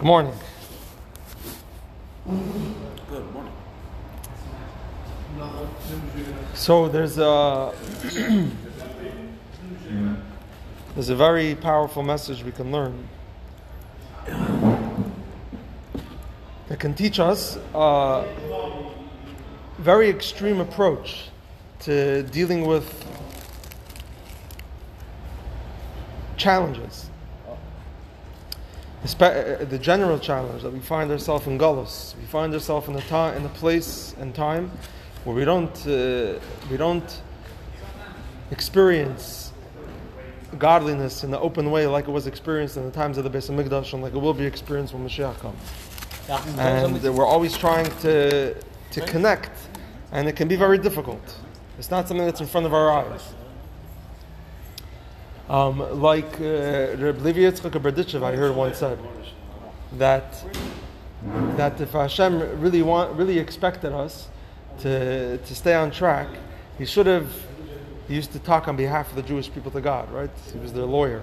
Good morning. Good morning. So there's a there's a very powerful message we can learn that can teach us a very extreme approach to dealing with challenges. Espe- uh, The general challenge that we find ourselves in Gullus, we find ourselves in a time, in a place and time where we don't uh, we don't experience godliness in the open way like it was experienced in the times of the Beis Hamikdash and like it will be experienced when Mashiach comes. And we're always trying to to connect, and it can be very difficult. It's not something that's in front of our eyes. Um, like uh, Reb Levi Yitzchak Berditchev, I heard once said that that if Hashem really want really expected us to to stay on track, he should have. He used to talk on behalf of the Jewish people to God, right? He was their lawyer.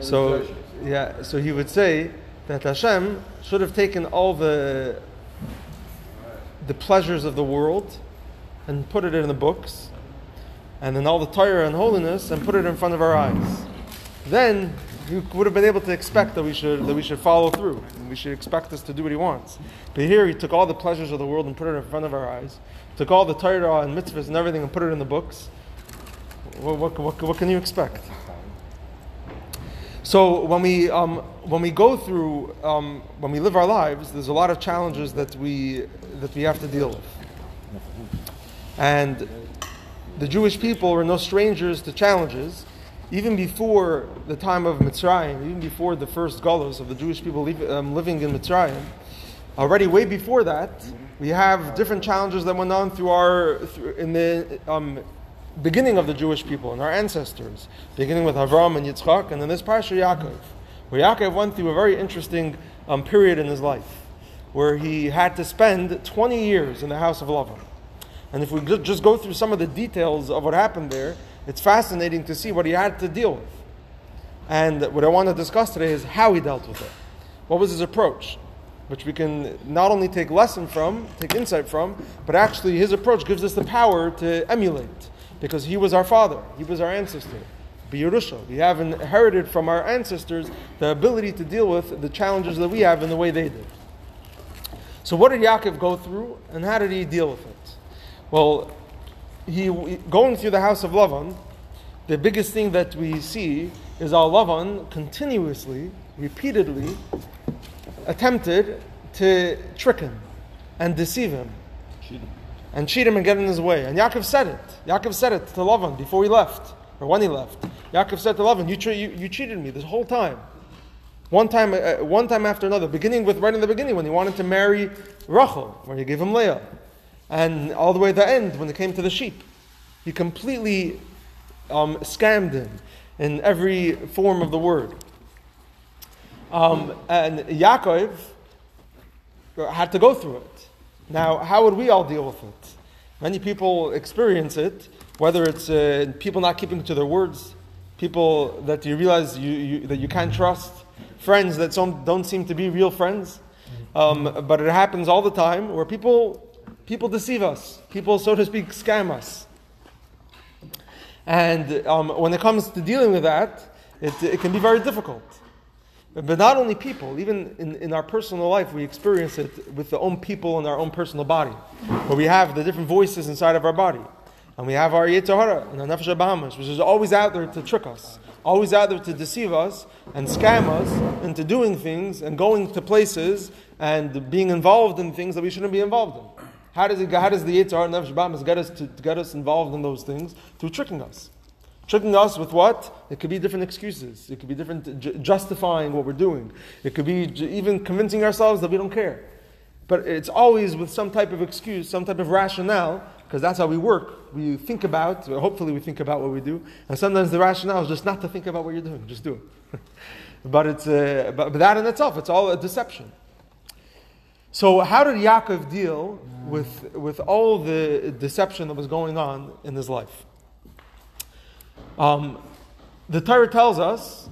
So yeah, so he would say that Hashem should have taken all the the pleasures of the world and put it in the books, and then all the Torah and holiness and put it in front of our eyes. Then you would have been able to expect that we should that we should follow through. And we should expect us to do what he wants. But here he took all the pleasures of the world and put it in front of our eyes. Took all the Torah and mitzvahs and everything and put it in the books. What, what, what, what can you expect? So when we um, when we go through um, when we live our lives, there's a lot of challenges that we that we have to deal with, and the Jewish people were no strangers to challenges. Even before the time of Mitzrayim, even before the first galus of the Jewish people leave, um, living in Mitzrayim, already way before that, we have different challenges that went on through our through, in the um, beginning of the Jewish people and our ancestors, beginning with Avram and Yitzchak, and then this Parsha Yaakov, where Yaakov went through a very interesting um, period in his life, where he had to spend 20 years in the house of Lavan. And if we just go through some of the details of what happened there, it's fascinating to see what he had to deal with. And what I want to discuss today is how he dealt with it. What was his approach? Which we can not only take lesson from, take insight from, but actually his approach gives us the power to emulate. Because he was our father, he was our ancestor. Biyurusha. We have inherited from our ancestors the ability to deal with the challenges that we have in the way they did. So what did Yaakov go through and how did he deal with it? Well, he going through the house of Lavan, the biggest thing that we see is our Lavan continuously, repeatedly attempted to trick him and deceive him and cheat him and get in his way. And Yaakov said it. Yaakov said it to Lavan before he left, or when he left. Yaakov said to Lavan, "You, you, you cheated me this whole time." One time, uh, one time after another. Beginning with right in the beginning when he wanted to marry Rachel, where he gave him Leah, and all the way to the end when it came to the sheep, he completely um, scammed him in every form of the word. Um, and Yaakov had to go through it. Now, how would we all deal with it? Many people experience it, whether it's uh, people not keeping to their words, people that you realize you, you, that you can't trust, friends that some, don't seem to be real friends. Um, but it happens all the time where people people deceive us, people, so to speak, scam us. And um, when it comes to dealing with that, it, it can be very difficult. But not only people, even in, in our personal life, we experience it with the own people in our own personal body, where we have the different voices inside of our body. And we have our Yetzer Hara and our Nefesh Bahamas, which is always out there to trick us, always out there to deceive us and scam us into doing things and going to places and being involved in things that we shouldn't be involved in. How does, it, how does the and Nefesh Bahamas get us to, to get us involved in those things? Through tricking us. Tricking us with what? It could be different excuses. It could be different ju- justifying what we're doing. It could be ju- even convincing ourselves that we don't care. But it's always with some type of excuse, some type of rationale, because that's how we work. We think about, hopefully we think about what we do, and sometimes the rationale is just not to think about what you're doing, just do it. but it's uh, but, but that in itself, it's all a deception. So how did Yaakov deal with with all the deception that was going on in his life? Um, the Torah tells us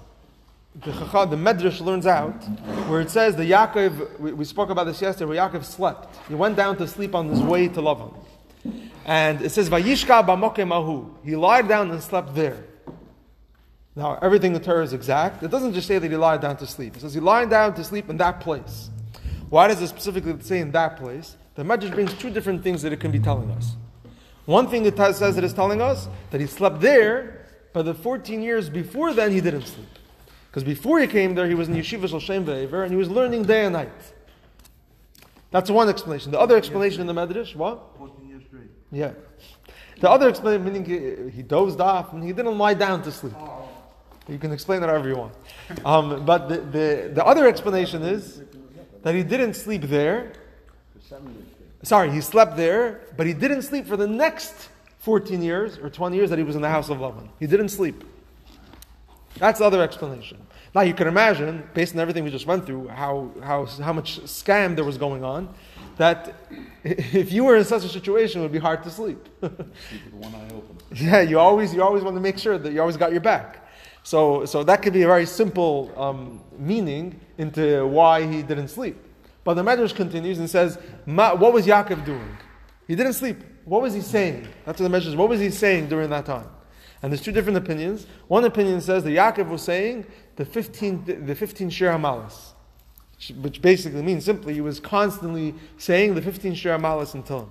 the Chacham, the Medrash learns out, where it says the Yaakov, we, we spoke about this yesterday, where Yaakov slept. He went down to sleep on his way to Lavan. And it says, Vayishka b'mokem ahu. He lied down and slept there. Now, everything in the Torah is exact. It doesn't just say that he lied down to sleep. It says he lied down to sleep in that place. Why does it specifically say in that place? The Medrash brings two different things that it can be telling us. One thing it says it's telling us that he slept there, but the 14 years before then he didn't sleep. Because before he came there, he was in Yeshiva Shal Shem Ve'ever, and he was learning day and night. That's one explanation. The other explanation in the Medrash, what? 14 years straight. Yeah. The other explanation, meaning he, he dozed off and he didn't lie down to sleep. You can explain that however you want. Um, but the, the, the other explanation is that he didn't sleep there. Sorry, he slept there, but he didn't sleep for the next 14 years or 20 years that he was in the house of Lavan. He didn't sleep. That's the other explanation. Now you can imagine, based on everything we just went through, how, how, how much scam there was going on, that if you were in such a situation, it would be hard to sleep. Keep with one eye open. yeah, you always, you always want to make sure that you always got your back. So, so that could be a very simple um, meaning into why he didn't sleep. But the Medrash continues and says, what was Yaakov doing? He didn't sleep. What was he saying? That's what the Medrash says. What was he saying during that time? And there's two different opinions. One opinion says that Yaakov was saying the 15, the 15 Shir Hamalas, which basically means simply he was constantly saying the 15 Shir Hamalas until him.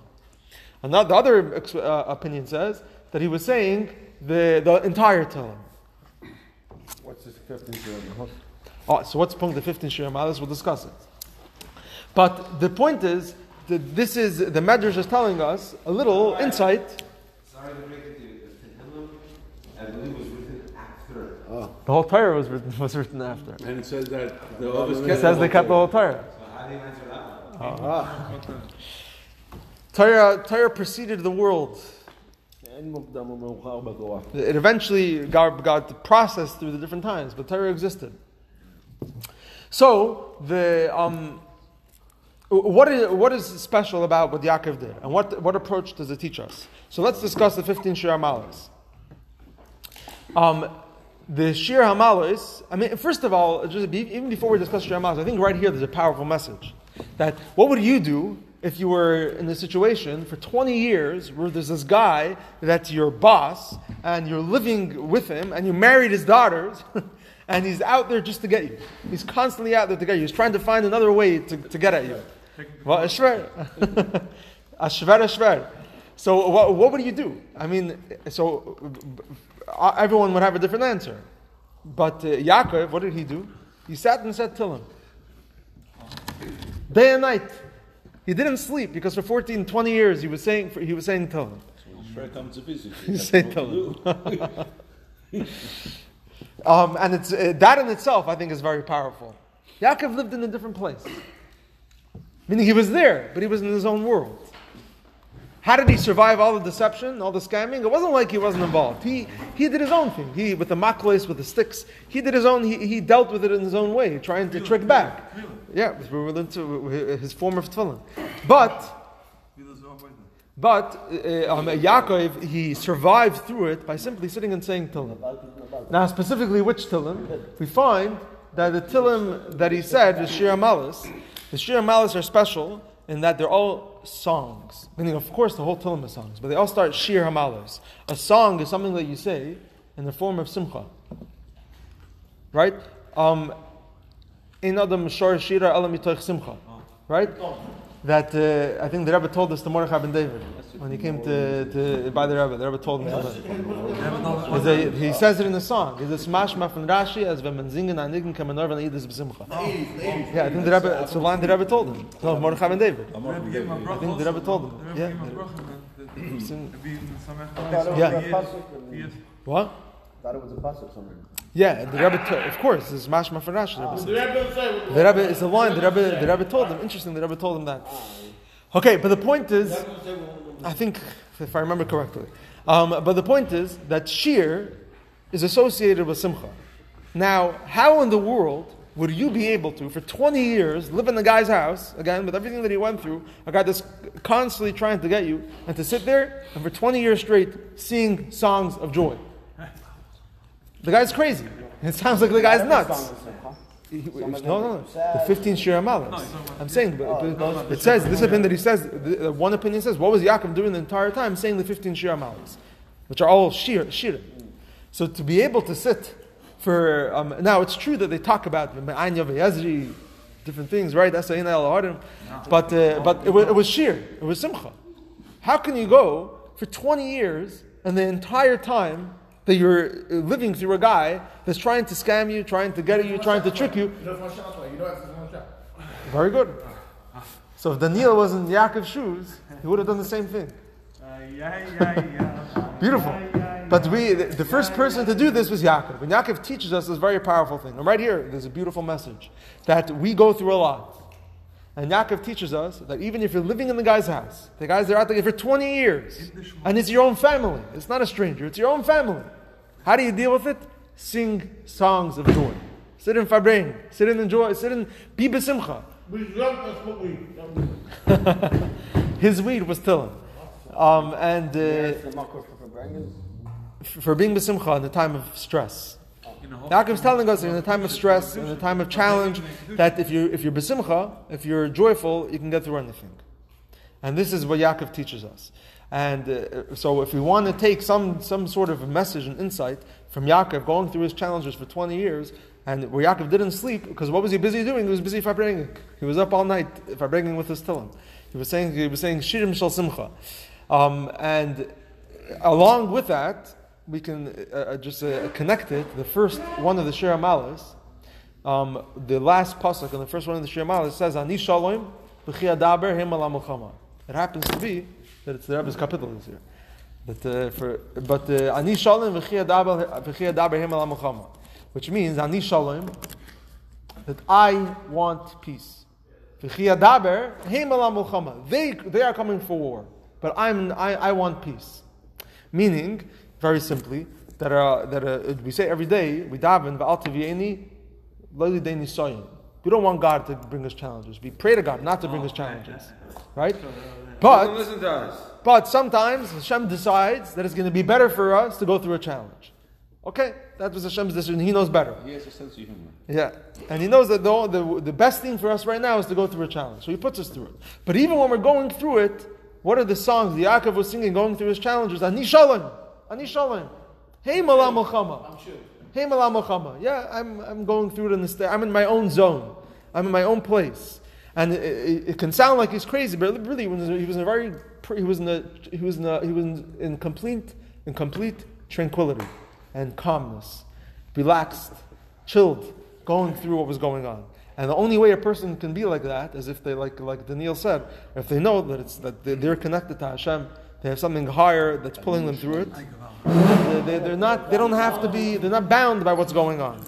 Another, the other uh, opinion says that he was saying the, the entire Tehillim. What's this 15 year Oh, so what's the point of the 15 Shir Hamalas? We'll discuss it. But the point is that this is, the Medrash is telling us a little insight. Sorry to break it to you. The Tehillim, I believe, was written after. Oh. The whole Torah was written, was written after. And it says that the others It says they kept the whole Torah. So how do you answer that one? Torah, Torah preceded the world. It eventually got, got processed through the different times, but Torah existed. So, the, um, what, is, what is special about what Yaakov did? And what, what approach does it teach us? So let's discuss the 15 Shir Hamalas. Um, the Shir Hamalas, I mean, first of all, just be, even before we discuss Shir Hamalas, I think right here there's a powerful message. That what would you do if you were in a situation for 20 years where there's this guy that's your boss and you're living with him and you married his daughters and he's out there just to get you. He's constantly out there to get you. He's trying to find another way to, to get at you. Well, ashver. ashver, ashver. So what, what would you do? I mean, so uh, everyone would have a different answer. But uh, Yaakov, what did he do? He sat and said Tillim. Day and night. He didn't sleep because for 14, 20 years he was saying, he was saying. Sure comes to. He said Tillim. Um, and it's, uh, that in itself, I think, is very powerful. Yaakov lived in a different place. Meaning he was there, but he was in his own world. How did he survive all the deception, all the scamming? It wasn't like he wasn't involved. He, he did his own thing. He, with the maklis, with the sticks, he did his own, he, he dealt with it in his own way, trying to trick back. Yeah, to his form of tefillin. But, but uh, um, Yaakov, he survived through it by simply sitting and saying Tillim. Now, specifically, which Tillim? We find that the Tillim that he said, the Shir Malis, the Shir Malis are special in that they're all songs. Meaning, of course, the whole Tillim is songs, but they all start Shir Hamalas. A song is something that you say in the form of Simcha. Right? Um, in Adam Shor Shira Elam Simcha. Right? That uh, I think the Rebbe told us to Mordechai ben David when he came to, to by the Rebbe. The Rebbe told him something. A, he says it in the song. It's a smashma from Rashi as when man singen anigen kann man nur wenn Eides besimcha. Yeah, I think the Rebbe. It's a line the Rebbe told him. No, Mordechai ben David. I think the Rebbe told him. Yeah. Yeah. What? thought it was a pasuk somewhere. Yeah, the Rebbe, to, of course, this is mashma for Rashi. The Rebbe, said. the Rebbe is a line. The Rebbe, the Rebbe told him. Interesting, the Rebbe told him that. Okay, but the point is, I think, if I remember correctly, um, but the point is that shir is associated with simcha. Now, how in the world would you be able to, for 20 years, live in the guy's house, again, with everything that he went through, a guy that's constantly trying to get you, and to sit there and for 20 years straight sing songs of joy? The guy's crazy. It sounds like the guy's nuts. Song is simcha. He- he- no, no, no. sad. The 15 Shir Amalis. I'm saying, but, but it says, this opinion that he says, the, uh, one opinion says, what was Yaakov doing the entire time? Saying the 15 Shir Amalis, which are all Shir, Shir. So to be able to sit for, um, now it's true that they talk about Me'anya V'Yezri, different things, right? That's Ayin al Harim. But, uh, but it was, it was Shir, it was Simcha. How can you go for 20 years and the entire time that you're uh, living through a guy that's trying to scam you, trying to get at you, trying to trick you? Very good. So if Daniel was in Yaakov's shoes, he would have done the same thing. Beautiful. But we, the first person to do this was Yaakov. And Yaakov teaches us this very powerful thing. And right here, there's a beautiful message that we go through a lot. And Yaakov teaches us that even if you're living in the guy's house, the guy's there out there for 20 years, and it's your own family, it's not a stranger, it's your own family. How do you deal with it? Sing songs of joy. Sit in Fabrein, sit in enjoy, sit in be besimcha. His weed was Tillim. Um, and uh, It's the makor for for being besimcha in the time of stress. Yaakov's telling us in the time of stress, in the time of challenge, that if you if you're besimcha, if you're joyful, you can get through anything. And this is what Yaakov teaches us. And uh, so, if we want to take some some sort of a message and insight from Yaakov going through his challenges for 20 years, and where Yaakov didn't sleep because what was he busy doing? He was busy farbringing. He was up all night farbringing with his tillim. He was saying he was saying shirim shel simcha, um, and along with that, we can uh, uh, just uh, connect it. The first one of the Shir Amalis, um, the last pasuk in the first one of the Shir Amalis says, "Ani shalom b'chi adaber him ala. It happens to be that it's the Rebbe's kapitel this year. But uh, for but uh, ani shalom v'chi adaber v'chi adaber him ala which means ani shalom that I want peace. V'chi adaber him ala. They they are coming for war, but I'm I, I want peace. Meaning, very simply, that, uh, that uh, we say every day, we daven, v'al tivieni, lo yidei. We don't want God to bring us challenges. We pray to God not to bring us challenges. Right? But, listen to us. but sometimes Hashem decides that it's going to be better for us to go through a challenge. Okay? That was Hashem's decision. He knows better. He has a sense of humor. Yeah. And he knows that the, the, the best thing for us right now is to go through a challenge. So he puts us through it. But even when we're going through it, what are the songs the Yaakov was singing going through his challenges? Ani shalom. Ani shalom. Hey malam milchama. Hey malam milchama. Yeah, I'm, I'm going through it in the sta- I'm in my own zone. I'm in my own place. And it, it, it can sound like he's crazy, but really, he was, he was in a very, he was in a, he was in a, he was in complete, in complete tranquility and calmness, relaxed, chilled, going through what was going on. And the only way a person can be like that is if they, like, like Daniel said, if they know that it's that they're connected to Hashem, they have something higher that's pulling them through it. They, they're not, they don't have to be, they're not bound by what's going on.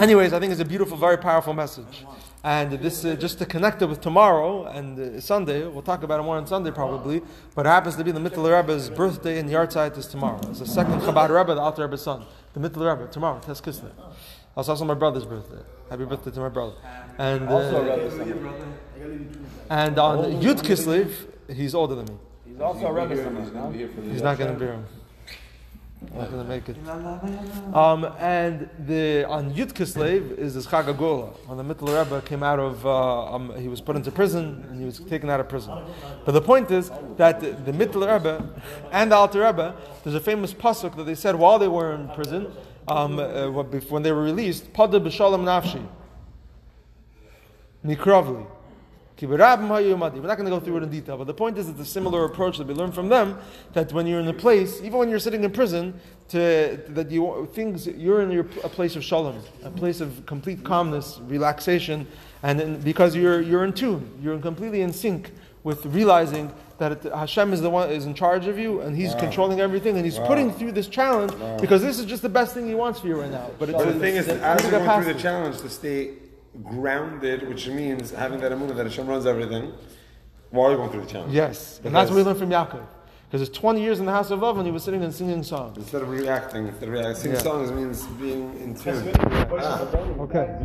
Anyways, I think it's a beautiful, very powerful message. And this, uh, just to connect it with tomorrow and uh, Sunday, we'll talk about it more on Sunday probably, but it happens to be the Mittler Rebbe's birthday and Yartzeit is tomorrow. It's the second Chabad Rebbe, the Alter Rebbe's son. The Mittler Rebbe, tomorrow, Tes Kislev. It's also my brother's birthday. Happy birthday to my brother. And, Also, uh, a Rebbe Simon. and on Yud Kislev, he's older than me. He's also a Rebbe He's going to no? be here for the He's not going to be here. Not going to make it. Um, and the on Yud Kislev is this Chag HaGeulah. When the Mittler Rebbe came out of, uh, um, he was put into prison and he was taken out of prison. But the point is that the, the Mittler Rebbe and the Alter Rebbe, there's a famous pasuk that they said while they were in prison, um, uh, when they were released, Pada b'shalom nafshi, nikravli. We're not going to go through it in detail, but the point is it's a similar approach that we learn from them. That when you're in a place, even when you're sitting in prison, to that you things you're in your, a place of shalom, a place of complete calmness, relaxation, and then, because you're you're in tune, you're completely in sync with realizing that it, Hashem is the one is in charge of you, and He's controlling everything, and He's putting through this challenge because this is just the best thing He wants for you right now. But, it's, But the thing is, as you're going through the challenge, the stay grounded, which means having that emunah that Hashem runs everything, while you're going through the challenge. Yes, and that's what we learned from Yaakov. Because it's 20 years in the house of Lavan he was sitting and singing songs. Instead of reacting, instead of reacting, sing Yeah. songs means being in tune. Ah, okay.